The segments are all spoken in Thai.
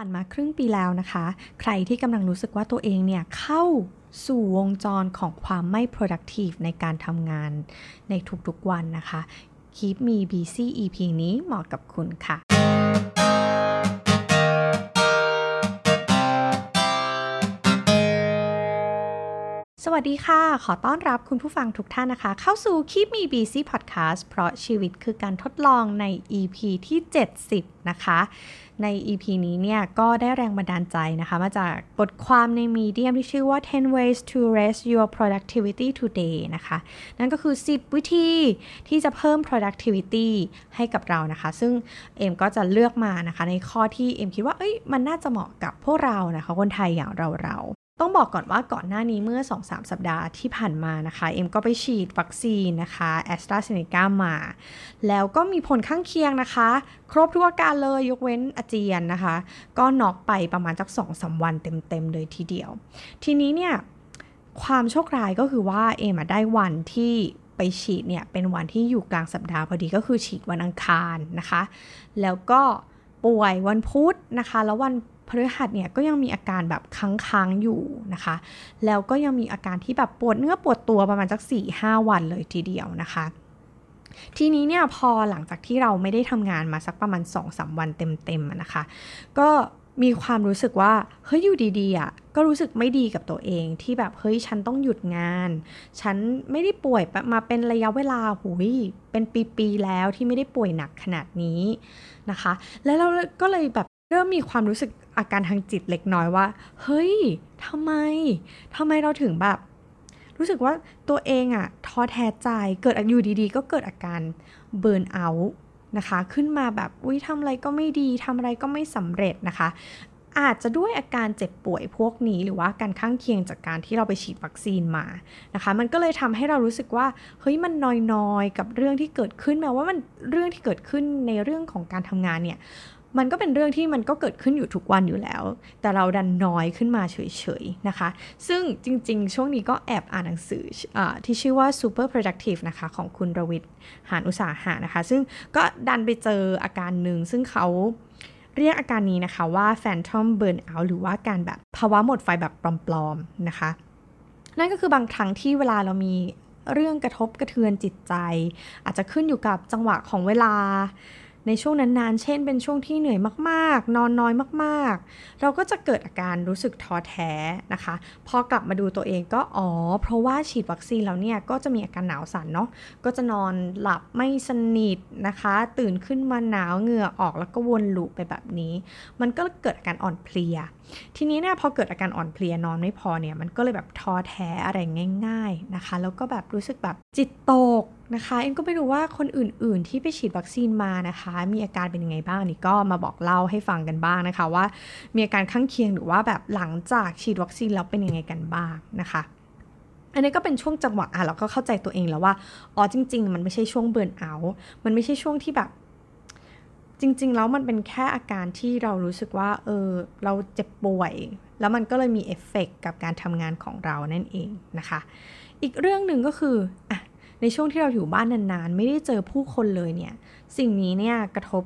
ผ่านมาครึ่งปีแล้วนะคะ ใครที่กำลังรู้สึกว่าตัวเองเนี่ยเข้าสู่วงจรของความไม่ productive ในการทำงานในทุกๆวันนะคะ Keep Me Busy EP นี้เหมาะกับคุณค่ะสวัสดีค่ะ ขอต้อนรับคุณผู้ฟังทุกท่านนะคะ เข้าสู่ Keep Me Busy Podcast เพราะชีวิตคือการทดลองใน EP ที่ 70 นะคะ ใน EP นี้เนี่ยก็ได้แรงบันดาลใจนะคะมาจากบทความในมีเดียมที่ชื่อว่า 10 ways to raise your productivity today นะคะ นั่นก็คือ 10 วิธีที่จะเพิ่ม productivity ให้กับเรานะคะ ซึ่งเอ็มก็จะเลือกมานะคะในข้อที่เอ็มคิดว่าเอ้ยมันน่าจะเหมาะกับพวกเรานะคะคนไทยอย่างเราเรา ต้องบอกก่อนว่าก่อนหน้านี้เมื่อ 2-3 สัปดาห์ที่ผ่านมานะคะ เอ็มก็ไปฉีดวัคซีนนะคะแอสตราเซเนกามา แล้วก็มีผลข้างเคียงนะคะ ครบทุกอาการเลยยกเว้นอาเจียนนะคะ ก็น็อกไปประมาณสัก2-3 วันเต็มๆเลยทีเดียว ทีนี้เนี่ยความโชคร้ายก็คือว่าเอ็มได้วันที่ไปฉีดเนี่ยเป็นวันที่อยู่กลางสัปดาห์พอดีก็คือฉีดวันอังคารนะคะ แล้วก็ป่วยวันพุธนะคะ แล้ววัน พฤหัสเนี่ยก็ยังมีอาการแบบค้างๆอยู่นะคะ แล้วก็ยังมีอาการที่แบบปวดเนื้อปวดตัวประมาณสัก4-5 วันเลยทีเดียวนะคะทีนี้เนี่ยพอหลังจากที่เราไม่ได้ทำงานมาสักประมาณ2-3วันเต็มๆนะคะ ก็มีความรู้สึกว่าเฮ้ยอยู่ดีๆอะก็รู้สึกไม่ดีกับตัวเองที่แบบเฮ้ยฉันต้องหยุดงาน ฉันไม่ได้ป่วยมาเป็นระยะเวลาหุยเป็นปีๆแล้วที่ไม่ได้ป่วยหนักขนาดนี้นะคะ แล้วเราก็เลยแบบเริ่มมีความรู้สึก อาการทางจิตเล็กน้อยว่า เฮ้ยทำไมทำไมเราถึงแบบ รู้สึกว่าตัวเองอะท้อแท้ใจเกิดอยู่ดีๆ ก็เกิดอาการเบิร์นเอาท์นะคะ ขึ้นมาแบบอุ้ยทำอะไรก็ไม่ดีทำอะไรก็ไม่สำเร็จนะคะ อาจจะด้วยอาการเจ็บป่วยพวกนี้ หรือว่าการข้างเคียงจากการที่เราไปฉีดวัคซีนมานะคะ มันก็เลยทำให้เรารู้สึกว่าเฮ้ยมันน้อยๆ กับเรื่องที่เกิดขึ้นแม้ว่ามันเรื่องที่เกิดขึ้นในเรื่องของการทำงานเนี่ย มันก็เป็นเรื่องที่มันก็เกิดขึ้นอยู่ทุกวันอยู่แล้ว แต่เราดันน้อยขึ้นมาเฉยๆนะคะ ซึ่งจริงๆ ช่วงนี้ก็แอบอ่านหนังสืออที่ชื่อว่า super productive นะคะของคุณรวิทย์หานอุตสาหะนะคะ ซึ่งก็ดันไปเจออาการหนึ่งซึ่งเขาเรียกอาการนี้นะคะว่า phantom burnout หรือว่าการแบบภาวะหมดไฟแบบปลอมๆนะคะ นั่นก็คือบางครั้งที่เวลาเรามีเรื่องกระทบกระเทือนจิตใจ อาจจะขึ้นอยู่กับจังหวะของเวลา ในช่วงนั้นๆ เช่น เป็นช่วงที่เหนื่อยมากๆ นอนน้อยมากๆ เราก็จะเกิดอาการรู้สึกท้อแท้นะคะ พอกลับมาดูตัวเองก็อ๋อ เพราะว่าฉีดวัคซีนแล้วเนี่ยก็จะมีอาการหนาวสั่นเนาะ ก็จะนอนหลับไม่สนิทนะคะ ตื่นขึ้นมาหนาวเหงื่อออกแล้วก็วนลูปไปแบบนี้ มันก็เกิดอาการอ่อนเพลียทีนี้เนี่ยพอเกิดอาการอ่อนเพลียนอนไม่พอเนี่ยมันก็เลยแบบท้อแท้อะไรง่าย ๆนะคะ แล้วก็แบบรู้สึกแบบจิตตกนะคะเอ็มก็ไม่รู้ว่าคนอื่น ๆ ที่ไปฉีดวัคซีนมานะคะ มีอาการเป็นยังไงบ้างนี่ก็มาบอกเล่าให้ฟังกันบ้างนะคะ ว่ามีอาการข้างเคียงหรือว่าแบบหลังจากฉีดวัคซีนแล้วเป็นยังไงกันบ้างนะคะอันนี้ก็เป็นช่วงจังหวะอะเราก็เข้าใจตัวเองแล้วว่า อ๋อจริง ๆ มันไม่ใช่ช่วงเบิร์นเอา มันไม่ใช่ช่วงที่แบบ จริง ๆ แล้วมันเป็นแค่อาการที่เรารู้สึกว่า เออ เราเจ็บป่วย แล้วมันก็เลยมีเอฟเฟกกับการทำงานของเรานั่นเองนะคะ อีกเรื่องหนึ่งก็คืออะในช่วงที่เราอยู่บ้านนานๆ ไม่ได้เจอผู้คนเลยเนี่ย สิ่งนี้เนี่ยกระทบ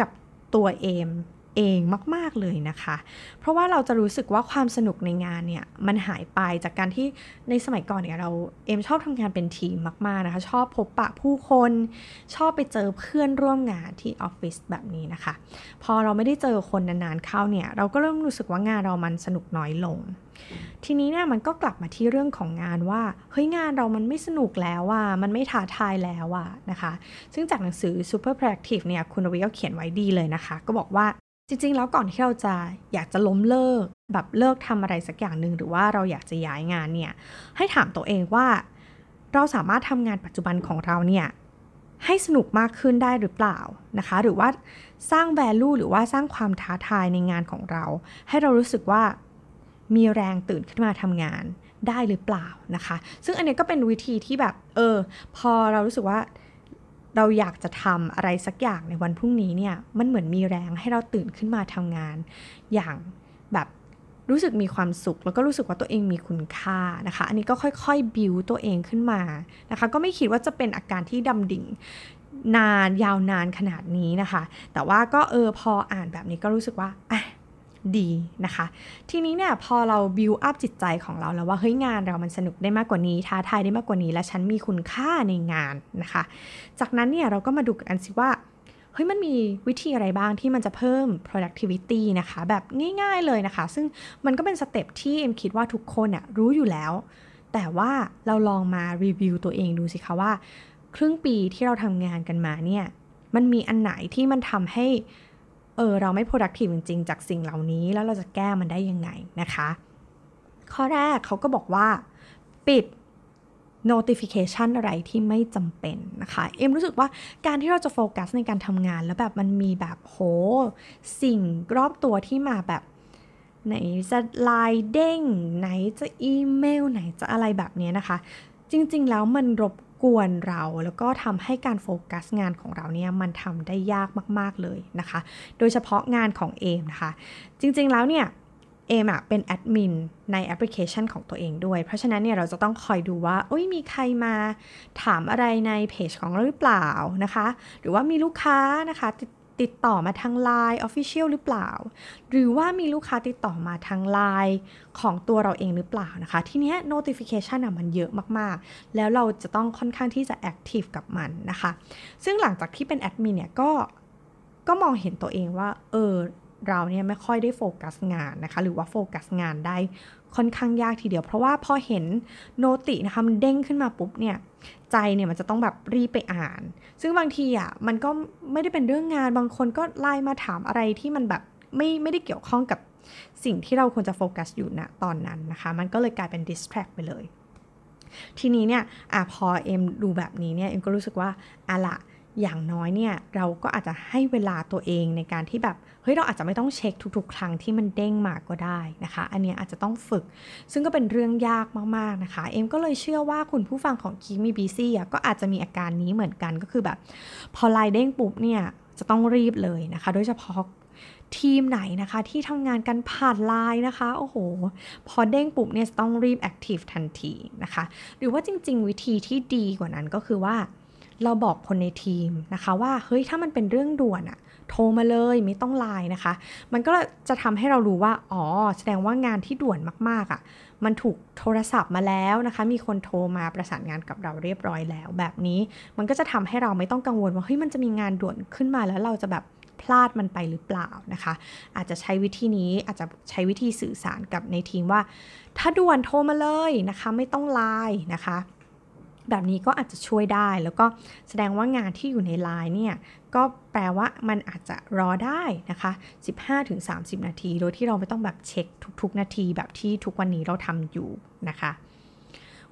กับตัวเอม เองมาก ๆ เลยนะคะ เพราะว่าเราจะรู้สึกว่าความสนุกในงานเนี่ยมันหายไปจากการที่ในสมัยก่อนเนี่ยเราเอมชอบทำงานเป็นทีมมาก ๆ นะคะ ชอบพบปะผู้คนชอบไปเจอเพื่อนร่วมงานที่ออฟฟิศแบบนี้นะคะ พอเราไม่ได้เจอคนนาน ๆ เข้าเนี่ยเราก็เริ่มรู้สึกว่างานเรามันสนุกน้อยลง ทีนี้เนี่ยมันก็กลับมาที่เรื่องของงานว่าเฮ้ยงานเรามันไม่สนุกแล้วอะมันไม่ท้าทายแล้วอะนะคะ ซึ่งจากหนังสือ Super Proactive เนี่ยคุณรวีก็เขียนไว้ดีเลยนะคะ ก็บอกว่า จริง ๆ แล้วก่อนที่เราจะอยากจะล้มเลิก แบบเลิกทำอะไรสักอย่างหนึ่งหรือว่าเราอยากจะย้ายงานเนี่ยให้ถามตัวเองว่า เราสามารถทำงานปัจจุบันของเราเนี่ยให้สนุกมากขึ้นได้หรือเปล่านะคะ หรือว่าสร้าง value หรือว่าสร้างความท้าทายในงานของเรา ให้เรารู้สึกว่ามีแรงตื่นขึ้นมาทำงานได้หรือเปล่านะคะ ซึ่งอันนี้ก็เป็นวิธีที่แบบเออพอเรารู้สึกว่า เราอยากจะทำอะไรสักอย่างในวันพรุ่งนี้เนี่ยมันเหมือนมีแรงให้เราตื่นขึ้นมาทำงาน อย่างแบบรู้สึกมีความสุข แล้วก็รู้สึกว่าตัวเองมีคุณค่านะคะ อันนี้ก็ค่อยๆบิวตัวเองขึ้นมานะคะ ก็ไม่คิดว่าจะเป็นอาการที่ดำดิ่งนานยาวนานขนาดนี้นะคะ แต่ว่าก็เออพออ่านแบบนี้ก็รู้สึกว่าอะ ดีนะคะ ทีนี้เนี่ยพอเราบิวอัพจิตใจของเราแล้วว่าเฮ้ยงานเรามันสนุกได้มากกว่านี้ท้าทายได้มากกว่านี้ และฉันมีคุณค่าในงานนะคะ จากนั้นเนี่ยเราก็มาดูกันสิว่าเฮ้ยมันมีวิธีอะไรบ้างที่มันจะเพิ่ม productivity นะคะ แบบง่ายๆเลยนะคะ ซึ่งมันก็เป็นสเต็ปที่เอ็มคิดว่าทุกคนน่ยรู้อยู่แล้ว แต่ว่าเราลองมารีวิวตัวเองดูสิคะว่า ครึ่งปีที่เราทำงานกันมาเนี่ย มันมีอันไหนที่มันทำให้ เออเราไม่ productive จริงๆ จากสิ่งเหล่านี้แล้วเราจะแก้มันได้ยังไงนะคะ ข้อแรกเขาก็บอกว่า ปิด notification อะไรที่ไม่จำเป็นนะคะ เอ็มรู้สึกว่าการที่เราจะโฟกัสในการทำงานแล้วแบบมันมีแบบโหสิ่งรอบตัวที่มาแบบไหนจะไลน์เด้ง ไหนจะอีเมล ไหนจะอะไรแบบนี้นะคะ จริงๆแล้วมันรบก กวนเราแล้วก็ทำให้การโฟกัสงานของเราเนี่ยมันทำได้ยากมากๆเลยนะคะ โดยเฉพาะงานของเอมนะคะ จริงๆแล้วเนี่ยเอมอะเป็นแอดมินในแอปพลิเคชันของตัวเองด้วย เพราะฉะนั้นเนี่ยเราจะต้องคอยดูว่าโอ้ยมีใครมาถามอะไรในเพจของเราหรือเปล่านะคะ หรือว่ามีลูกค้านะคะติด ติดต่อมาทาง Line Official หรือเปล่า หรือว่ามีลูกค้าติดต่อมาทาง Line ของตัวเราเองหรือเปล่านะคะ ทีเนี้ย notification อะมันเยอะมากๆ แล้วเราจะต้องค่อนข้างที่จะ active กับมันนะคะ ซึ่งหลังจากที่เป็นแอดมินเนี่ยก็ก็มองเห็นตัวเองว่า เออเราเนี่ยไม่ค่อยได้โฟกัสงานนะคะ หรือว่าโฟกัสงานได้ ค่อนข้างยากทีเดียว เพราะว่าพอเห็นโนตินะคะมันเด้งขึ้นมาปุ๊บเนี่ยใจเนี่ยมันจะต้องแบบรีบไปอ่าน ซึ่งบางทีอะมันก็ไม่ได้เป็นเรื่องงานบางคนก็ไลน์มาถามอะไรที่มันแบบไม่ไม่ได้เกี่ยวข้องกับสิ่งที่เราควรจะโฟกัสอยู่ณตอนนั้นนะคะ มันก็เลยกลายเป็น distract ไปเลย ทีนี้เนี่ยอพอเอ็มดูแบบนี้เนี่ยเอ็มก็รู้สึกว่าอะละ อย่างน้อยเนี่ยเราก็อาจจะให้เวลาตัวเองในการที่แบบเฮ้ยเราอาจจะไม่ต้องเช็คทุกๆ ครั้งที่มันเด้งมาก็ได้นะคะ อันนี้อาจจะต้องฝึก ซึ่งก็เป็นเรื่องยากมากๆนะคะ เอ็มก็เลยเชื่อว่าคุณผู้ฟังของ Keep Me Busy ก็อาจจะมีอาการนี้เหมือนกันก็คือแบบ พอไลน์เด้งปุ๊บเนี่ยจะต้องรีบเลยนะคะ โดยเฉพาะทีมไหนนะคะที่ทำงานกันผ่านไลน์นะคะ โอ้โห พอเด้งปุ๊บเนี่ยต้องรีบ active ทันทีนะคะ หรือว่าจริง ๆ วิธีที่ดีกว่านั้นก็คือว่า เราบอกคนในทีมนะคะว่าเฮ้ยถ้ามันเป็นเรื่องด่วนอะโทรมาเลยไม่ต้องไลน์นะคะ มันก็จะทำให้เรารู้ว่าอ๋อแสดงว่างานที่ด่วนมากๆอะ่ะมันถูกโทรศัพท์มาแล้วนะคะ มีคนโทรมาประสานงานกับเราเรียบร้อยแล้ว แบบนี้มันก็จะทำให้เราไม่ต้องกังวลว่าเฮ้ยมันจะมีงานด่วนขึ้นมาแล้วเราจะแบบพลาดมันไปหรือเปล่านะคะ อาจจะใช้วิธีนี้อาจจะใช้วิธีสื่อสารกับในทีมว่า ถ้าด่วนโทรมาเลยนะคะ ไม่ต้องไลน์นะคะ แบบนี้ก็อาจจะช่วยได้แล้วก็แสดงว่างานที่อยู่ในไลน์เนี่ย ก็แปลว่ามันอาจจะรอได้นะคะ 15-30 นาที โดยที่เราไม่ต้องแบบเช็คทุก ๆ นาทีแบบที่ทุกวันนี้เราทำอยู่นะคะ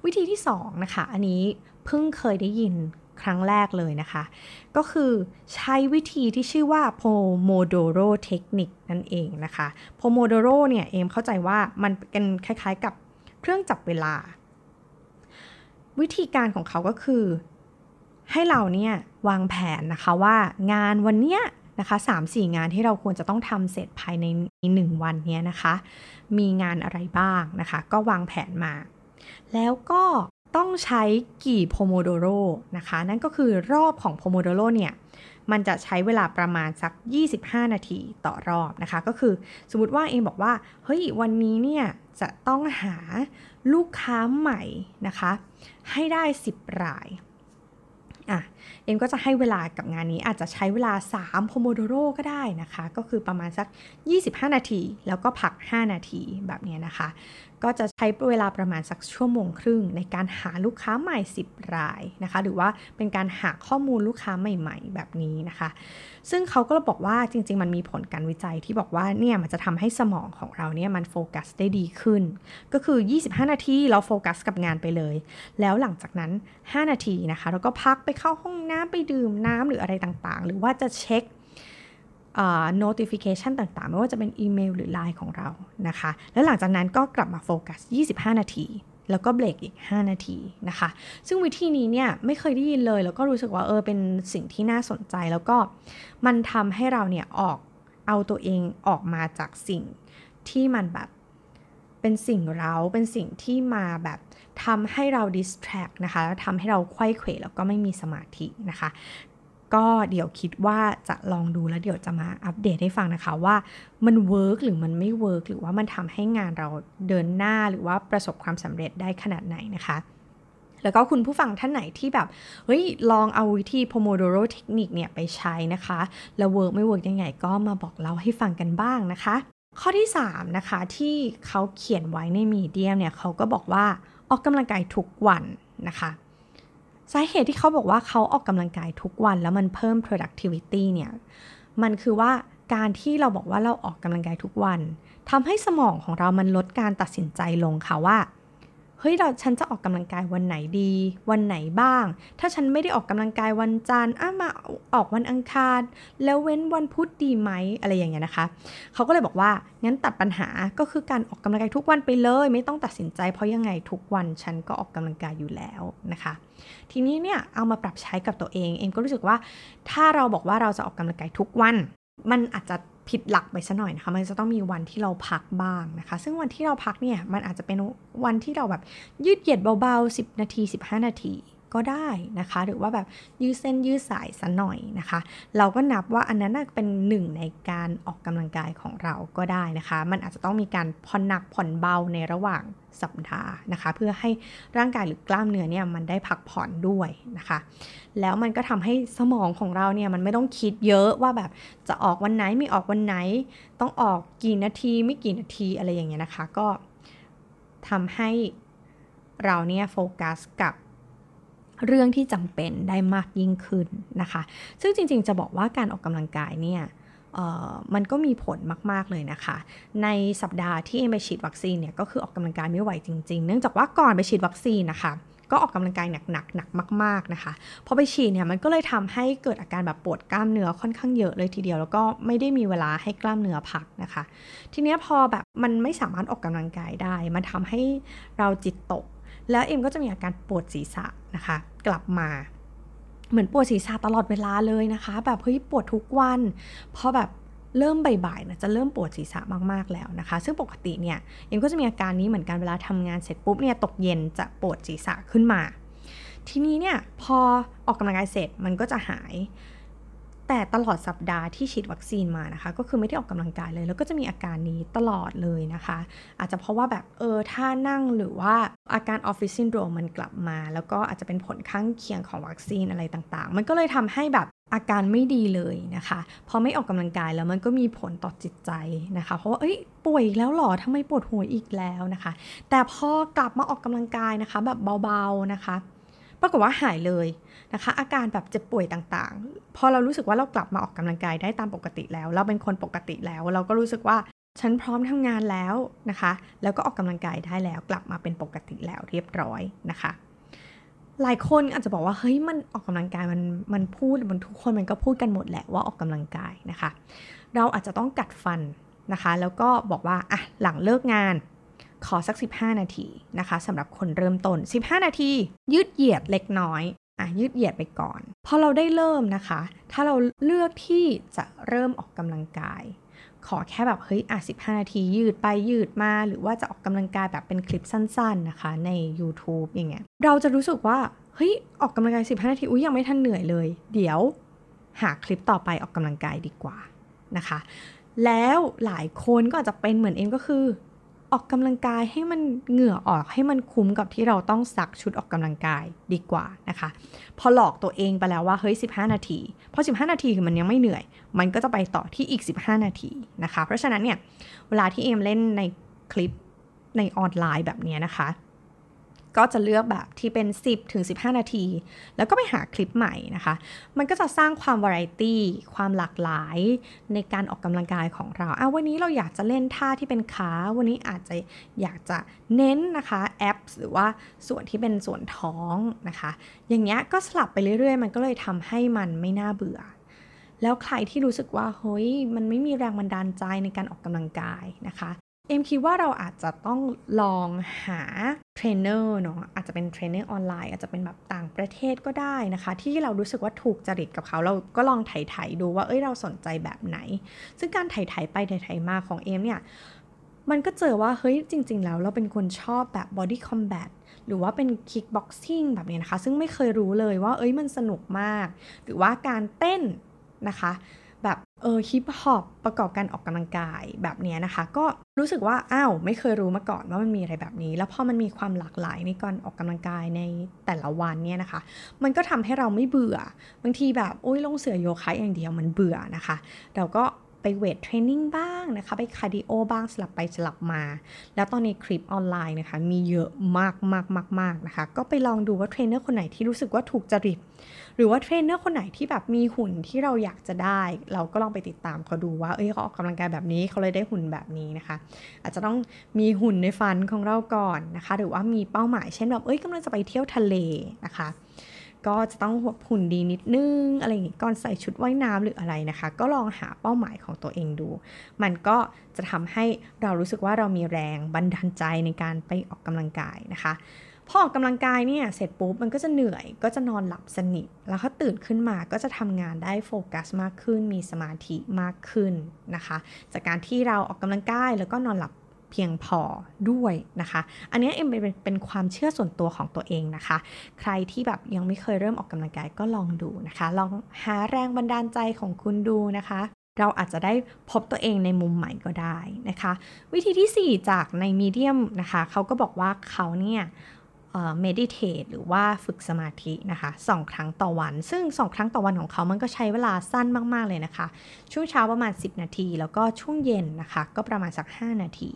วิธีที่ 2 นะคะ อันนี้เพิ่งเคยได้ยินครั้งแรกเลยนะคะ ก็คือใช้วิธีที่ชื่อว่า Pomodoro Technique นั่นเองนะคะ Pomodoro เนี่ยเอมเข้าใจว่ามันเป็นคล้ายๆกับเครื่องจับเวลา วิธีการของเขาก็คือ ให้เราเนี่ยวางแผนนะคะว่างานวันเนี้ยนะคะสามสี่งานที่เราควรจะต้องทำเสร็จภายในหนึ่งวันเนี้ยนะคะ มีงานอะไรบ้างนะคะ ก็วางแผนมา แล้วก็ต้องใช้กี่โพโมโดโรนะคะ นั่นก็คือรอบของโพโมโดโรเนี่ย มันจะใช้เวลาประมาณสัก 25 นาทีต่อรอบนะคะ ก็คือสมมติว่าเองบอกว่า เฮ้ย วันนี้เนี่ยจะต้องหาลูกค้าใหม่นะคะ ให้ได้ 10 รายอะเอ็มก็จะให้เวลากับงานนี้อาจจะใช้เวลา3โพโมโดโรก็ได้นะคะ ก็คือประมาณสัก 25 นาที แล้วก็พัก 5 นาทีแบบนี้นะคะ ก็จะใช้เวลาประมาณสักชั่วโมงครึ่ง ในการหาลูกค้าใหม่ 10 รายนะคะ หรือว่าเป็นการหาข้อมูลลูกค้าใหม่ ๆ แบบนี้นะคะ ซึ่งเขาก็บอกว่าจริง ๆ มันมีผลการวิจัยที่บอกว่าเนี่ยมันจะทำให้สมองของเราเนี่ยมันโฟกัสได้ดีขึ้น ก็คือ 25 นาทีเราโฟกัสกับงานไปเลย แล้วหลังจากนั้น 5 นาทีนะคะเราก็พักไปเข้าห้องน้ำไปดื่มน้ำหรืออะไรต่างๆ หรือว่าจะเช็ค notification ต่างๆ ไม่ว่าจะเป็นอีเมลหรือ Line ของเรานะคะ แล้วหลังจากนั้นก็กลับมาโฟกัส 25 นาที แล้วก็เบรกอีก 5 นาทีนะคะ ซึ่งวิธีนี้เนี่ยไม่เคยได้ยินเลย แล้วก็รู้สึกว่าเออเป็นสิ่งที่น่าสนใจ แล้วก็มันทำให้เราเนี่ยออกเอาตัวเองออกมาจากสิ่งที่มันแบบ เป็นสิ่งเราเป็นสิ่งที่มาแบบทำให้เรา distract นะคะแล้วทำให้เราควยเขวแล้วก็ไม่มีสมาธินะคะ ก็เดี๋ยวคิดว่าจะลองดูแล้วเดี๋ยวจะมาอัปเดตให้ฟังนะคะว่ามัน work หรือมันไม่ work หรือว่ามันทำให้งานเราเดินหน้าหรือว่าประสบความสำเร็จได้ขนาดไหนนะคะแล้วก็คุณผู้ฟังท่านไหนที่แบบ เฮ้ย ลองเอาวิธี Pomodoro เทคนิคเนี่ยไปใช้นะคะ แล้ว work ไม่ work ยังไงก็มาบอกเล่าให้ฟังกันบ้างนะคะ ข้อที่ 3 นะคะที่เขาเขียนไว้ใน Medium เนี่ยเขาก็บอกว่าออกกำลังกายทุกวันนะคะสาเหตุที่เขาบอกว่าเขาออกกำลังกายทุกวันแล้วมันเพิ่ม productivity เนี่ยมันคือว่าการที่เราบอกว่าเราออกกำลังกายทุกวันทำให้สมองของเรามันลดการตัดสินใจลงค่ะว่า เฮ้ยเราฉันจะออกกำลังกายวันไหนดี วันไหนบ้าง ถ้าฉันไม่ได้ออกกำลังกายวันจันทร์อะมาออกวันอังคาร แล้วเว้นวันพุธดีไหมอะไรอย่างเงี้ยนะคะเขาก็เลยบอกว่างั้นตัดปัญหาก็คือการออกกำลังกายทุกวันไปเลย ไม่ต้องตัดสินใจ เพราะยังไงทุกวันฉันก็ออกกำลังกายอยู่แล้วนะคะ ทีนี้เนี่ยเอามาปรับใช้กับตัวเอง เองก็รู้สึกว่า ถ้าเราบอกว่าเราจะออกกำลังกายทุกวัน มันอาจจะ ผิดหลักไปซะหน่อยนะคะ มันจะต้องมีวันที่เราพักบ้างนะคะ ซึ่งวันที่เราพักเนี่ย มันอาจจะเป็นวันที่เราแบบยืดเหยียดเบาๆ 10 นาที 15 นาที ก็ได้นะคะ หรือว่าแบบยืดเส้นยืดสายสัหน่อยนะคะ เราก็นับว่าอันนั้นเป็นหนึ่งในการออกกำลังกายของเราก็ได้นะคะ มันอาจจะต้องมีการผ่อนหนักผ่อนเบาในระหว่างสัปดาห์นะคะ เพื่อให้ร่างกายหรือกล้ามเนื้อเนี่ยมันได้พักผ่อนด้วยนะคะ แล้วมันก็ทำให้สมองของเราเนี่ยมันไม่ต้องคิดเยอะว่าแบบจะออกวันไหนไม่ออกวันไหน ต้องออกกี่นาทีไม่กี่นาทีอะไรอย่างเงี้ยนะคะ ก็ทำให้เราเนี่ยโฟกัสกับ เรื่องที่จำเป็นได้มากยิ่งขึ้นนะคะ ซึ่งจริงๆจะบอกว่าการออกกำลังกายเนี่ยมันก็มีผลมาก ๆ เลยนะคะ ในสัปดาห์ที่เอมไปฉีดวัคซีนเนี่ยก็คือออกกำลังกายไม่ไหวจริง ๆ เนื่องจากว่าก่อนไปฉีดวัคซีนนะคะก็ออกกำลังกายหนักๆหนักมาก ๆ นะคะพอไปฉีดเนี่ยมันก็เลยทำให้เกิดอาการแบบปวดกล้ามเนื้อค่อนข้างเยอะเลยทีเดียว แล้วก็ไม่ได้มีเวลาให้กล้ามเนื้อพักนะคะ ทีนี้พอแบบมันไม่สามารถออกกำลังกายได้ มันทำให้เราจิตตก แล้วเอ็มก็จะมีอาการปวดศีรษะนะคะ กลับมา เหมือนปวดศีรษะตลอดเวลาเลยนะคะ แบบเฮ้ยปวดทุกวันพอแบบเริ่มบ่ายๆนะจะเริ่มปวดศีรษะมากๆแล้วนะคะ ซึ่งปกติเนี่ยเอ็มก็จะมีอาการนี้เหมือนกันเวลาทำงานเสร็จปุ๊บเนี่ยตกเย็นจะปวดศีรษะขึ้นมา ทีนี้เนี่ยพอออกกำลังกายเสร็จมันก็จะหาย แต่ตลอดสัปดาห์ที่ฉีดวัคซีนมานะคะ ก็คือไม่ได้ออกกำลังกายเลย แล้วก็จะมีอาการนี้ตลอดเลยนะคะ อาจจะเพราะว่าแบบเออถ้านั่งหรือว่าอาการออฟฟิศซินโดรมมันกลับมา แล้วก็อาจจะเป็นผลข้างเคียงของวัคซีนอะไรต่างๆ มันก็เลยทำให้แบบอาการไม่ดีเลยนะคะ พอไม่ออกกำลังกายแล้วมันก็มีผลต่อจิตใจนะคะ เพราะว่าเอ้ยป่วยอีกแล้วหรอทำไมปวดหัวอีกแล้วนะคะ แต่พอกลับมาออกกำลังกายนะคะ แบบเบาๆนะคะ ปรากฏว่าหายเลย นะคะ อาการแบบเจ็บป่วยต่างๆ พอเรารู้สึกว่าเรากลับมาออกกำลังกายได้ตามปกติแล้ว เราเป็นคนปกติแล้ว เราก็รู้สึกว่าฉันพร้อมทำงานแล้วนะคะ แล้วก็ออกกำลังกายได้แล้วกลับมาเป็นปกติแล้วเรียบร้อยนะคะ หลายคนอาจจะบอกว่าเฮ้ยมันออกกำลังกายมันมันพูดมันทุกคนมันก็พูดกันหมดแหละว่าออกกำลังกายนะคะ เราอาจจะต้องกัดฟันนะคะ แล้วก็บอกว่าอะหลังเลิกงานขอสัก 15 นาทีนะคะสำหรับคนเริ่มต้น 15 นาที ยืดเหยียดเล็กน้อย อะยืดเหยียดไปก่อน พอเราได้เริ่มนะคะ ถ้าเราเลือกที่จะเริ่มออกกำลังกาย ขอแค่แบบเฮ้ยอะ15 นาทียืดไปยืดมา หรือว่าจะออกกำลังกายแบบเป็นคลิปสั้นๆนะคะ ใน YouTube อย่างเงี้ย เราจะรู้สึกว่าเฮ้ยออกกำลังกาย 15 นาทีอุ้ยยังไม่ทันเหนื่อยเลย เดี๋ยวหาคลิปต่อไปออกกำลังกายดีกว่านะคะ แล้วหลายคนก็อาจจะเป็นเหมือนเอ็มก็คือ ออกกำลังกายให้มันเหงื่อออกให้มันคุ้มกับที่เราต้องซักชุดออกกำลังกายดีกว่านะคะ พอหลอกตัวเองไปแล้วว่าเฮ้ย 15 นาทีพอ 15 นาทีคือมันยังไม่เหนื่อย มันก็จะไปต่อที่อีก 15 นาทีนะคะ เพราะฉะนั้นเนี่ยเวลาที่เอมเล่นในคลิปในออนไลน์แบบนี้นะคะ ก็จะเลือกแบบที่เป็น 10ถึง15 นาที แล้วก็ไปหาคลิปใหม่นะคะ มันก็จะสร้างความวาไรตี้ ความหลากหลายในการออกกำลังกายของเราอะวันนี้เราอยากจะเล่นท่าที่เป็นขา วันนี้อาจจะอยากจะเน้นนะคะ abs หรือว่าส่วนที่เป็นส่วนท้องนะคะ อย่างเงี้ยก็สลับไปเรื่อยๆ มันก็เลยทำให้มันไม่น่าเบื่อแล้วใครที่รู้สึกว่าเฮ้ยมันไม่มีแรงบันดาลใจในการออกกำลังกายนะคะ เอ็มคิดว่าเราอาจจะต้องลองหาเทรนเนอร์เนาะอาจจะเป็นเทรนเนอร์ออนไลน์อาจจะเป็นแบบต่างประเทศก็ได้นะคะ ที่เรารู้สึกว่าถูกจริตกับเขาเราก็ลองไถๆดูว่าเอ้ยเราสนใจแบบไหน ซึ่งการไถ่ๆไปไถ่ๆมาของเอ็มเนี่ยมันก็เจอว่าเฮ้ยจริง ๆ แล้วเราเป็นคนชอบแบบ body combat หรือว่าเป็น kickboxing แบบนี้นะคะ ซึ่งไม่เคยรู้เลยว่าเอ้ยมันสนุกมาก หรือว่าการเต้นนะคะ เออฮิปฮอปประกอบการออกกำลังกายแบบนี้นะคะ ก็รู้สึกว่าอ้าวไม่เคยรู้มาก่อนว่ามันมีอะไรแบบนี้ แล้วพอมันมีความหลากหลายในการออกกำลังกายในแต่ละวันเนี่ยนะคะ มันก็ทำให้เราไม่เบื่อบางทีแบบโอ้ยลงเสื่อโยคะอย่างเดียวมันเบื่อนะคะ เราก็ ไป weight training บ้างนะคะ ไป cardio บ้างสลับไปสลับมา แล้วตอนนี้คลิปออนไลน์นะคะ มีเยอะมากมากมากมากนะคะ ก็ไปลองดูว่าเทรนเนอร์คนไหนที่รู้สึกว่าถูกจริต หรือว่าเทรนเนอร์คนไหนที่แบบมีหุ่นที่เราอยากจะได้ เราก็ลองไปติดตามเขาดูว่า เอ้ยเขาออกกำลังกายแบบนี้เขาเลยได้หุ่นแบบนี้นะคะ อาจจะต้องมีหุ่นในฝันของเราก่อนนะคะ หรือว่ามีเป้าหมายเช่นแบบ เอ้ยกำลังจะไปเที่ยวทะเลนะคะ ก็จะต้องหุ่นดีนิดนึงอะไรอย่างงี้ก่อนใส่ชุดว่ายน้ำหรืออะไรนะคะ ก็ลองหาเป้าหมายของตัวเองดู มันก็จะทำให้เรารู้สึกว่าเรามีแรงบันดาลใจในการไปออกกำลังกายนะคะพอออกกำลังกายเนี่ยเสร็จปุ๊บมันก็จะเหนื่อยก็จะนอนหลับสนิท แล้วก็ตื่นขึ้นมาก็จะทำงานได้โฟกัสมากขึ้น มีสมาธิมากขึ้นนะคะ จากการที่เราออกกำลังกายแล้วก็นอนหลับ เพียงพอด้วยนะคะ อันนี้เอ็มเป็นเป็นความเชื่อส่วนตัวของตัวเองนะคะ ใครที่แบบยังไม่เคยเริ่มออกกำลังกายก็ลองดูนะคะ ลองหาแรงบันดาลใจของคุณดูนะคะ เราอาจจะได้พบตัวเองในมุมใหม่ก็ได้นะคะ วิธีที่ 4 จากในมีเดียมนะคะ เขาก็บอกว่าเขาเนี่ย เมดิเทตหรือว่าฝึกสมาธินะคะสองครั้งต่อวัน ซึ่ง2ครั้งต่อวันของเขามันก็ใช้เวลาสั้นมาก ๆ เลยนะคะ ช่วงเช้าประมาณ 10 นาที แล้วก็ช่วงเย็นนะคะ ก็ประมาณสัก 5 นาที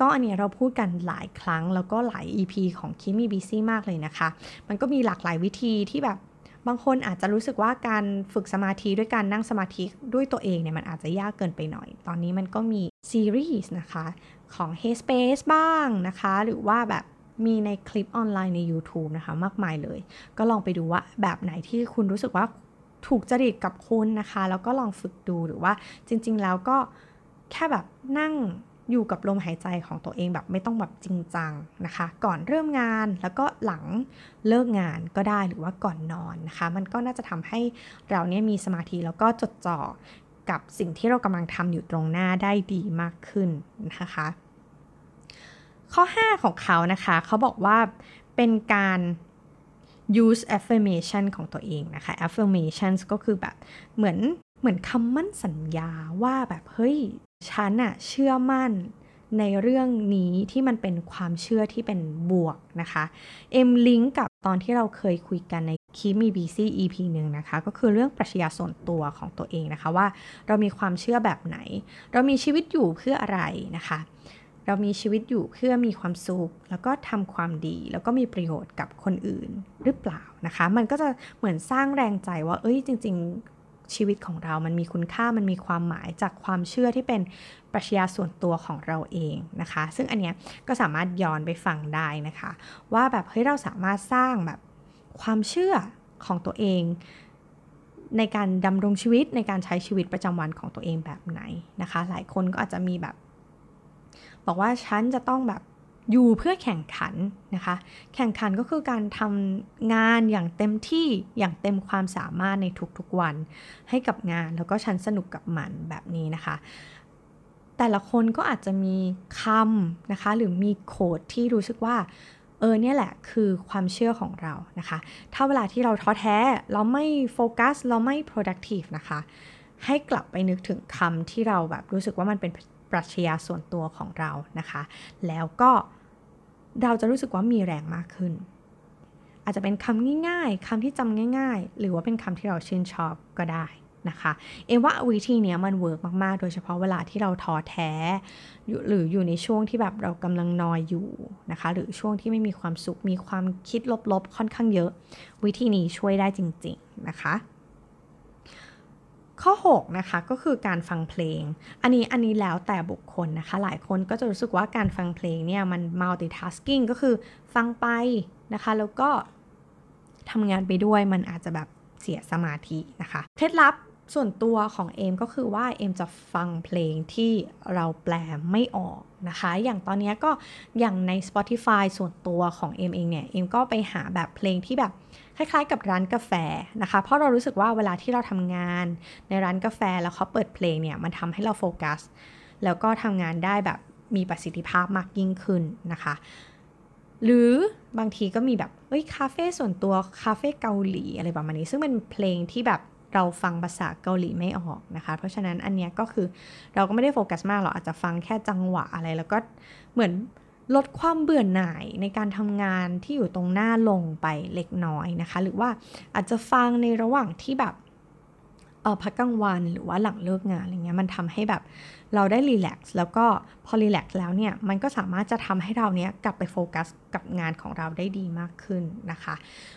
ก็อันนี้เราพูดกันหลายครั้งแล้วก็หลาย EP ของคิมีบีซี่มากเลยนะคะ มันก็มีหลากหลายวิธีที่แบบบางคนอาจจะรู้สึกว่าการฝึกสมาธิด้วยการนั่งสมาธิด้วยตัวเองเนี่ยมันอาจจะยากเกินไปหน่อย ตอนนี้มันก็มีซีรีส์นะคะของ Headspace บ้างนะคะ หรือว่าแบบ มีในคลิปออนไลน์ใน YouTube นะคะ มากมายเลย ก็ลองไปดูว่าแบบไหนที่คุณรู้สึกว่าถูกจริตกับคุณนะคะ แล้วก็ลองฝึกดูหรือว่าจริง ๆ แล้วก็แค่แบบนั่งอยู่กับลมหายใจของตัวเองแบบไม่ต้องแบบจริงจังนะคะ ก่อนเริ่มงานแล้วก็หลังเลิกงานก็ได้หรือว่าก่อนนอนนะคะ มันก็น่าจะทำให้เราเนี่ยมีสมาธิแล้วก็จดจ่อกับสิ่งที่เรากำลังทำอยู่ตรงหน้าได้ดีมากขึ้นนะคะ ข้อ 5 ของเขานะคะ เขาบอกว่าเป็นการ use affirmation ของตัวเองนะคะ affirmations ก็คือแบบเหมือนเหมือนคำมั่นสัญญาว่าแบบเฮ้ยฉันอะเชื่อมั่นในเรื่องนี้ที่มันเป็นความเชื่อที่เป็นบวกนะคะเอ็มลิงก์กับตอนที่เราเคยคุยกันในคีมีบีซี EP หนึ่งนะคะ ก็คือเรื่องปรัชญาส่วนตัวของตัวเองนะคะว่า เรามีความเชื่อแบบไหน เรามีชีวิตอยู่เพื่ออะไรนะคะ เรามีชีวิตอยู่เพื่อมีความสุข แล้วก็ทำความดี แล้วก็มีประโยชน์กับคนอื่นหรือเปล่านะคะ มันก็จะเหมือนสร้างแรงใจว่า เอ้ยจริง ๆ ชีวิตของเรามันมีคุณค่ามันมีความหมายจากความเชื่อที่เป็นปรัชญาส่วนตัวของเราเองนะคะ ซึ่งอันเนี้ยก็สามารถย้อนไปฟังได้นะคะ ว่าแบบเฮ้ยเราสามารถสร้างแบบความเชื่อของตัวเองในการดำรงชีวิตในการใช้ชีวิตประจำวันของตัวเองแบบไหนนะคะ หลายคนก็อาจจะมีแบบ บอกว่าฉันจะต้องแบบอยู่เพื่อแข่งขันนะคะ แข่งขันก็คือการทำงานอย่างเต็มที่อย่างเต็มความสามารถในทุกๆวัน ให้กับงานแล้วก็ฉันสนุกกับมันแบบนี้นะคะ แต่ละคนก็อาจจะมีคำนะคะ หรือมีโค้ดที่รู้สึกว่า เออเนี่ยแหละคือความเชื่อของเรานะคะ ถ้าเวลาที่เราท้อแท้เราไม่โฟกัสเราไม่ productive นะคะ ให้กลับไปนึกถึงคำที่เราแบบรู้สึกว่ามันเป็นปรัชญาส่วนตัวของเรานะคะ แล้วก็เราจะรู้สึกว่ามีแรงมากขึ้น อาจจะเป็นคำง่ายๆคำที่จำง่าย ๆ หรือว่าเป็นคำที่เราชื่นชอบก็ได้นะคะเอว่าวิธีนี้มันเวิร์กมาก ๆ โดยเฉพาะเวลาที่เราท้อแท้ หรืออยู่ในช่วงที่แบบเรากำลังนอยอยู่นะคะ หรือช่วงที่ไม่มีความสุข มีความคิดลบ ๆ ค่อนข้างเยอะ วิธีนี้ช่วยได้จริง ๆ นะคะ ข้อ 6 นะคะก็คือการฟังเพลง อันนี้อันนี้แล้วแต่บุคคลนะคะ หลายคนก็จะรู้สึกว่าการฟังเพลงเนี่ยมัน multitasking ก็คือฟังไปนะคะ แล้วก็ทำงานไปด้วยมันอาจจะแบบเสียสมาธินะคะ เคล็ดลับส่วนตัวของเอมก็คือว่าเอมจะฟังเพลงที่เราแปลไม่ออกนะคะ อย่างตอนนี้ก็อย่างใน Spotify ส่วนตัวของเอมเองเนี่ย เอมก็ไปหาแบบเพลงที่แบบ คล้ายๆ กับร้านกาแฟนะคะ เพราะเรารู้สึกว่าเวลาที่เราทำงานในร้านกาแฟแล้วเขาเปิดเพลงเนี่ยมันทำให้เราโฟกัส แล้วก็ทำงานได้แบบมีประสิทธิภาพมากยิ่งขึ้นนะคะ หรือบางทีก็มีแบบเอ้ยคาเฟ่ส่วนตัวคาเฟ่เกาหลีอะไรประมาณนี้ ซึ่งเป็นเพลงที่แบบเราฟังภาษาเกาหลีไม่ออกนะคะ เพราะฉะนั้นอันเนี้ยก็คือเราก็ไม่ได้โฟกัสมากหรอกอาจจะฟังแค่จังหวะอะไร แล้วก็เหมือน ลดความเบื่อหน่ายในการทำงานที่อยู่ตรงหน้าลงไปเล็กน้อยนะคะ หรือว่าอาจจะฟังในระหว่างที่แบบเออพักกลางวันหรือว่าหลังเลิกงานอะไรเงี้ยมันทำให้แบบเราได้รีแลกซ์แล้วก็พอรีแลกซ์แล้วเนี่ยมันก็สามารถจะทำให้เราเนี้ยกลับไปโฟกัสกับงานของเราได้ดีมากขึ้นนะคะ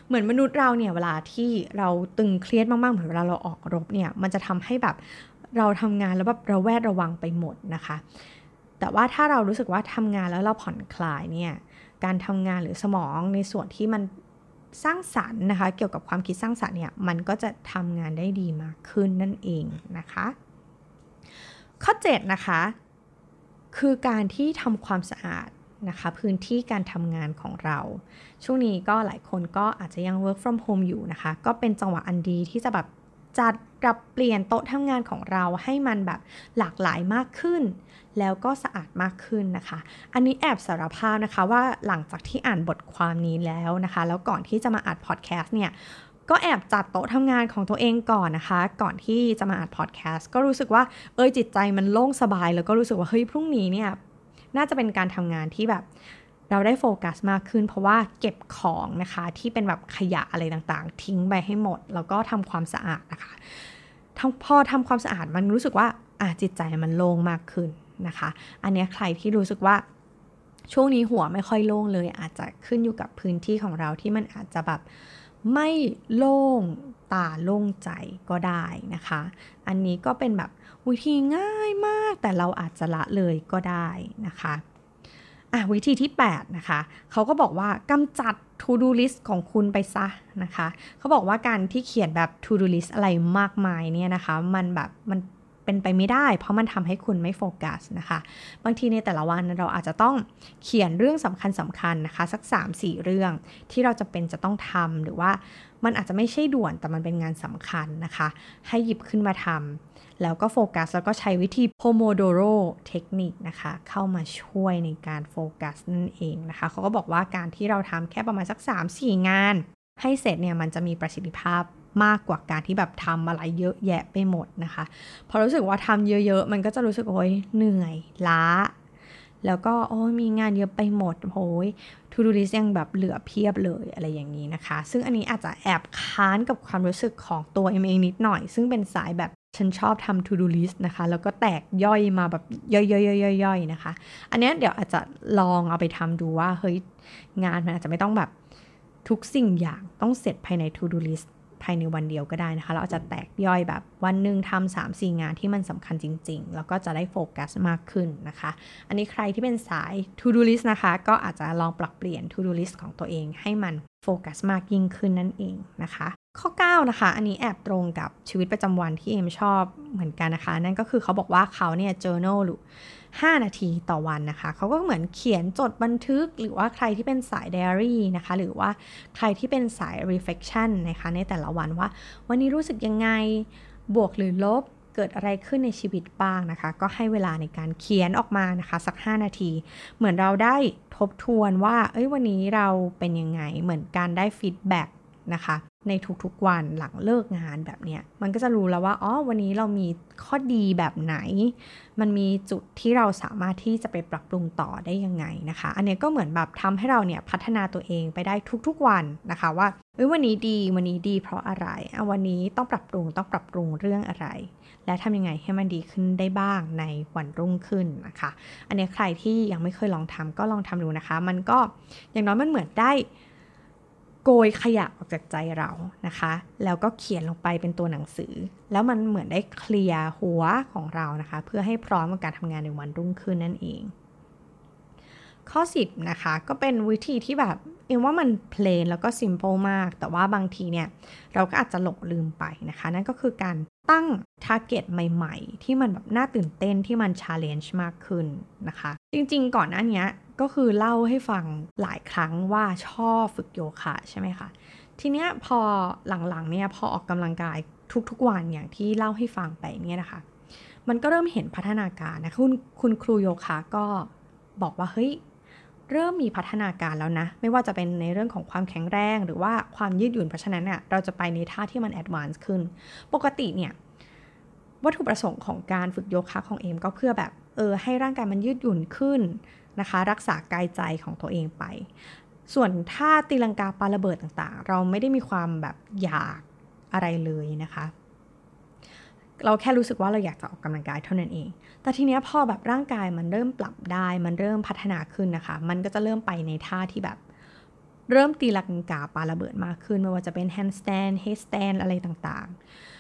เหมือนมนุษย์เราเนี่ยเวลาที่เราตึงเครียดมากๆเหมือนเวลาเราออกรบเนี่ยมันจะทำให้แบบเราทำงานแล้วแบบเราแวดระวังไปหมดนะคะ แต่ว่าถ้าเรารู้สึกว่าทำงานแล้วเราผ่อนคลายเนี่ยการทำงานหรือสมองในส่วนที่มันสร้างสรรค์นะคะ เกี่ยวกับความคิดสร้างสรรค์เนี่ยมันก็จะทำงานได้ดีมากขึ้นนั่นเองนะคะ ข้อ7นะคะคือการที่ทำความสะอาดนะคะพื้นที่การทำงานของเรา ช่วงนี้ก็หลายคนก็อาจจะยัง work from home อยู่นะคะ ก็เป็นจังหวะอันดีที่จะแบบ จัดปรับเปลี่ยนโต๊ะทำงานของเราให้มันแบบหลากหลายมากขึ้น แล้วก็สะอาดมากขึ้นนะคะ อันนี้แอบสารภาพนะคะว่าหลังจากที่อ่านบทความนี้แล้วนะคะ แล้วก่อนที่จะมาอัดพอดแคสต์เนี่ยก็แอบจัดโต๊ะทำงานของตัวเองก่อนนะคะ ก่อนที่จะมาอัดพอดแคสต์ก็รู้สึกว่าเอยจิตใจมันโล่งสบาย แล้วก็รู้สึกว่าเฮ้ยพรุ่งนี้เนี่ยน่าจะเป็นการทำงานที่แบบ เราได้โฟกัสมากขึ้น เพราะว่าเก็บของนะคะที่เป็นแบบขยะอะไรต่างๆ ทิ้งไปให้หมด แล้วก็ทำความสะอาดนะคะพอทำความสะอาดมันรู้สึกว่าอะจิตใจมันโล่งมากขึ้นนะคะ อันนี้ใครที่รู้สึกว่าช่วงนี้หัวไม่ค่อยโล่งเลย อาจจะขึ้นอยู่กับพื้นที่ของเราที่มันอาจจะแบบไม่โล่งตาโล่งใจก็ได้นะคะ อันนี้ก็เป็นแบบวิธีง่ายมากแต่เราอาจจะละเลยก็ได้นะคะ อะวิธีที่ 8 นะคะ เขาก็บอกว่ากำจัด to do list ของคุณไปซะนะคะ เขาบอกว่าการที่เขียนแบบ to do list อะไรมากมายเนี่ยนะคะ มันแบบมันเป็นไปไม่ได้ เพราะมันทำให้คุณไม่โฟกัสนะคะ บางทีในแต่ละวันเราอาจจะต้องเขียนเรื่องสำคัญสำคัญนะคะ สัก 3-4 เรื่องที่เราจะเป็นจะต้องทำหรือว่ามันอาจจะไม่ใช่ด่วนแต่มันเป็นงานสำคัญนะคะ ให้หยิบขึ้นมาทำ แล้วก็โฟกัส แล้วก็ใช้วิธี Pomodoro เทคนิคนะคะ เข้ามาช่วยในการโฟกัสนั่นเองนะคะ เขาก็บอกว่าการที่เราทำแค่ประมาณสัก 3-4 งาน ให้เสร็จเนี่ยมันจะมีประสิทธิภาพมากกว่าการที่แบบทำอะไรเยอะแยะไปหมดนะคะพอรู้สึกว่าทำเยอะๆ มันก็จะรู้สึกโอ้ยเหนื่อยล้า แล้วก็โอ้ยมีงานเยอะไปหมดโอ้ยทูดูลิสยังแบบเหลือเพียบเลยอะไรอย่างนี้นะคะ ซึ่งอันนี้อาจจะแอบค้านกับความรู้สึกของตัวเอเองนิดหน่อย ซึ่งเป็นสายแบบ ฉันชอบทำ to do list นะคะ แล้วก็แตกย่อยมาแบบย่อยๆๆๆนะคะ อันนี้เดี๋ยวอาจจะลองเอาไปทำดูว่า เฮ้ย งานมันอาจจะไม่ต้องแบบทุกสิ่งอย่างต้องเสร็จภายใน to do list ภายในวันเดียวก็ได้นะคะ เราอาจจะแตกย่อยแบบวันหนึ่งทำสามสี่งานที่มันสำคัญจริง ๆ แล้วก็จะได้โฟกัสมากขึ้นนะคะ อันนี้ใครที่เป็นสาย to do list นะคะ ก็อาจจะลองปรับเปลี่ยน to do list ของตัวเองให้มันโฟกัสมากยิ่งขึ้นนั่นเองนะคะ ข้อ 9 นะคะ อันนี้แอบตรงกับชีวิตประจำวันที่เอมชอบเหมือนกันนะคะ นั่นก็คือเขาบอกว่าเขาเนี่ย journal หรือ5นาทีต่อวันนะคะ เขาก็เหมือนเขียนจดบันทึก หรือว่าใครที่เป็นสาย diary นะคะ หรือว่าใครที่เป็นสาย reflection นะคะ ในแต่ละวันว่า วันนี้รู้สึกยังไง บวกหรือลบ เกิดอะไรขึ้นในชีวิตบ้างนะคะ ก็ให้เวลาในการเขียนออกมานะคะ สัก 5 นาที เหมือนเราได้ทบทวนว่า เอ้ย วันนี้เราเป็นยังไง เหมือนการได้ฟีดแบ็ก นะคะ ในทุกๆวันหลังเลิกงานแบบเนี้ยมันก็จะรู้แล้วว่าอ๋อวันนี้เรามีข้อดีแบบไหน มันมีจุดที่เราสามารถที่จะไปปรับปรุงต่อได้ยังไงนะคะ อันนี้ก็เหมือนแบบทำให้เราเนี่ยพัฒนาตัวเองไปได้ทุกๆวันนะคะว่าเอ้ยวันนี้ดีวันนี้ดีเพราะอะไรเอาวันนี้ต้องปรับปรุงต้องปรับปรุงเรื่องอะไร และทำยังไงให้มันดีขึ้นได้บ้างในวันรุ่งขึ้นนะคะ อันนี้ใครที่ยังไม่เคยลองทำก็ลองทำดูนะคะ มันก็อย่างน้อยมันเหมือนได้ โกยขยะออกจากใจเรานะคะ แล้วก็เขียนลงไปเป็นตัวหนังสือ แล้วมันเหมือนได้เคลียร์หัวของเรานะคะ เพื่อให้พร้อมกับการทำงานในวันรุ่งขึ้นนั่นเอง ข้อ 10 นะคะ ก็เป็นวิธีที่แบบเอ็มว่ามันเพลนแล้วก็ซิมเ l ิลมาก แต่ว่าบางทีเนี่ย เราก็อาจจะหลงลืมไปนะคะ นั่นก็คือการตั้ง target ใหม่ ๆ ที่มันแบบน่าตื่นเต้นที่มัน challenge มากขึ้นนะคะ จริง ๆ ก่อนหน้านี้ ก็คือเล่าให้ฟังหลายครั้งว่าชอบฝึกโยคะใช่ไหมคะ ทีเนี้ยพอหลังๆเนี่ยพอออกกำลังกายทุกๆวันอย่างที่เล่าให้ฟังไปเนี่ยนะคะ มันก็เริ่มเห็นพัฒนาการนะคุณคุณครูโยคะก็บอกว่าเฮ้ยเริ่มมีพัฒนาการแล้วนะ ไม่ว่าจะเป็นในเรื่องของความแข็งแรงหรือว่าความยืดหยุ่นเพราะฉะนั้นเนี่ยเราจะไปในท่าที่มัน advance ขึ้น ปกติเนี่ย วัตถุประสงค์ของการฝึกโยคะของเอมก็เพื่อแบบ เออให้ร่างกายมันยืดหยุ่นขึ้นนะคะ รักษากายใจของตัวเองไป ส่วนท่าตีลังกาปาระเบิดต่างๆ เราไม่ได้มีความแบบอยากอะไรเลยนะคะ เราแค่รู้สึกว่าเราอยากจะออกกำลังกายเท่านั้นเอง แต่ทีเนี้ยพอแบบร่างกายมันเริ่มปรับได้ มันเริ่มพัฒนาขึ้นนะคะ มันก็จะเริ่มไปในท่าที่แบบเริ่มตีลังกาปาระเบิดมากขึ้น ไม่ว่าจะเป็น handstand headstand อะไรต่างๆ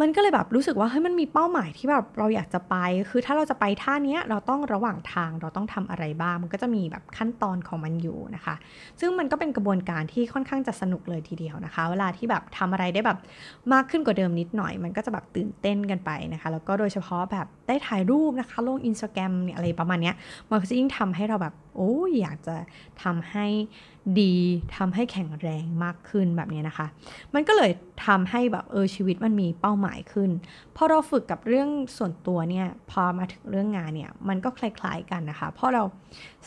มันก็เลยแบบรู้สึกว่าเฮ้ยมันมีเป้าหมายที่แบบเราอยากจะไป คือถ้าเราจะไปท่าเนี้ยเราต้องระหว่างทางเราต้องทำอะไรบ้าง มันก็จะมีแบบขั้นตอนของมันอยู่นะคะ ซึ่งมันก็เป็นกระบวนการที่ค่อนข้างจะสนุกเลยทีเดียวนะคะ เวลาที่แบบทำอะไรได้แบบมากขึ้นกว่าเดิมนิดหน่อย มันก็จะแบบตื่นเต้นกันไปนะคะ แล้วก็โดยเฉพาะแบบได้ถ่ายรูปนะคะลงอินสตาแกรมเนี่ยอะไรประมาณเนี้ยมันก็จะยิ่งทำให้เราแบบโอ้ยอยากจะทำให้ดีทำให้แข็งแรงมากขึ้นแบบนี้นะคะ มันก็เลยทำให้แบบเออชีวิตมันมีเป้าหมายขึ้นพอเราฝึกกับเรื่องส่วนตัวเนี่ยพอมาถึงเรื่องงานเนี่ยมันก็คล้ายๆกันนะคะเพราะเรา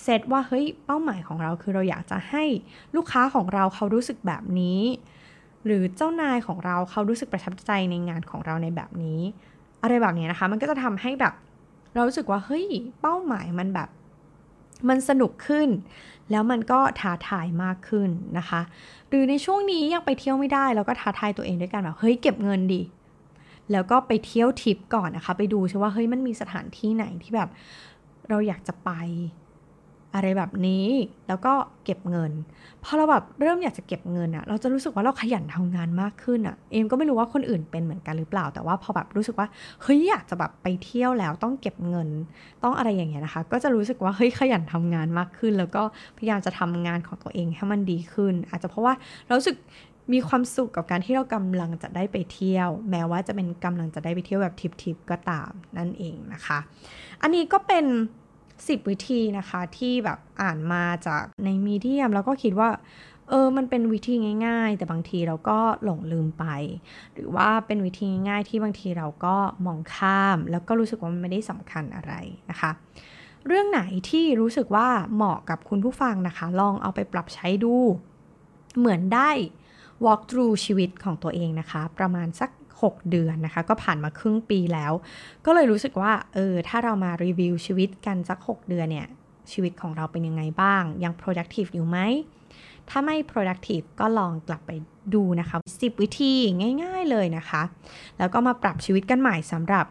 เซตว่าเฮ้ยเป้าหมายของเราคือเราอยากจะให้ลูกค้าของเราเขารู้สึกแบบนี้ หรือเจ้านายของเราเขารู้สึกประทับใจในงานของเราในแบบนี้ อะไรแบบนี้นะคะ มันก็จะทำให้แบบเรารู้สึกว่าเฮ้ยเป้าหมายมันแบบ มันสนุกขึ้น แล้วมันก็ท้าทายมากขึ้นนะคะ หรือในช่วงนี้ยังไปเที่ยวไม่ได้เราก็ท้าทายตัวเองด้วยกันแบบเฮ้ยเก็บเงินดิแล้วก็ไปเที่ยวทิปก่อนนะคะ ไปดูใช่ว่าเฮ้ยมันมีสถานที่ไหนที่แบบเราอยากจะไป อะไรแบบนี้ แล้วก็เก็บเงิน พอเราแบบเริ่มอยากจะเก็บเงินอะเราจะรู้สึกว่าเราขยันทำงานมากขึ้นอะเอมก็ไม่รู้ว่าคนอื่นเป็นเหมือนกันหรือเปล่า แต่ว่าพอแบบรู้สึกว่า เฮ้ยอยากจะแบบไปเที่ยวแล้วต้องเก็บเงิน ต้องอะไรอย่างเงี้ยนะคะ ก็จะรู้สึกว่าเฮ้ยขยันทำงานมากขึ้น แล้วก็พยายามจะทำงานของตัวเองให้มันดีขึ้น อาจจะเพราะว่าเราสึกมีความสุขกับการที่เรากำลังจะได้ไปเที่ยว แม้ว่าจะเป็นกำลังจะได้ไปเที่ยวแบบทิปๆก็ตามนั่นเองนะคะ อันนี้ก็เป็น 10 วิธีนะคะที่แบบอ่านมาจากในมีเดียมแล้วก็คิดว่าเออ มันเป็นวิธีง่าย ๆ แต่บางทีเราก็หลงลืมไป หรือว่าเป็นวิธีง่ายๆที่บางทีเราก็มองข้าม แล้วก็รู้สึกว่ามันไม่ได้สำคัญอะไรนะคะ เรื่องไหนที่รู้สึกว่าเหมาะกับคุณผู้ฟังนะคะ ลองเอาไปปรับใช้ดู เหมือนได้ walk through ชีวิตของตัวเองนะคะ ประมาณสัก 6 เดือนนะคะ ก็ผ่านมาครึ่งปีแล้ว ก็เลยรู้สึกว่าเออถ้าเรามารีวิวชีวิตกันสัก 6 เดือนเนี่ย ชีวิตของเราเป็นยังไงบ้าง ยัง productive อยู่ไหม ถ้าไม่ productive ก็ลองกลับไปดูนะคะ 10 วิธีง่าย ๆเลยนะคะ แล้วก็มาปรับชีวิตกันใหม่สำหรับ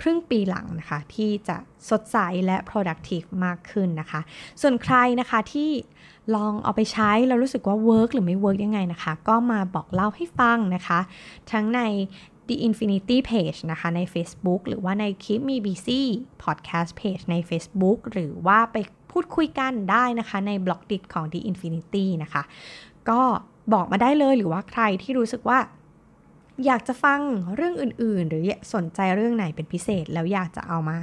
ครึ่งปีหลังนะคะ ที่จะสดใสและ productive มากขึ้นนะคะ ส่วนใครนะคะที่ลองเอาไปใช้แล้วรู้สึกว่า work หรือไม่ work ยังไงนะคะ ก็มาบอกเล่าให้ฟังนะคะ ทั้งใน The Infinity Page นะคะใน Facebook หรือว่าใน Keep Me Busy Podcast Page ใน Facebook หรือว่าไปพูดคุยกันได้นะคะใน Blockdit ของ The Infinity นะคะ ก็บอกมาได้เลยหรือว่าใครที่รู้สึกว่า อยากจะฟังเรื่องอื่นๆ หรือสนใจเรื่องไหนเป็นพิเศษ แล้วอยากจะเอามา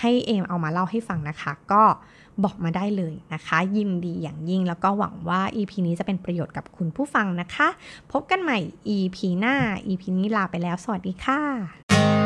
ให้เอมเอามาเล่าให้ฟังนะคะ ก็บอกมาได้เลยนะคะ ยินดีอย่างยิ่งแล้วก็หวังว่า EP นี้จะเป็นประโยชน์กับคุณผู้ฟังนะคะ พบกันใหม่ EP หน้า EP นี้ลาไปแล้ว สวัสดีค่ะ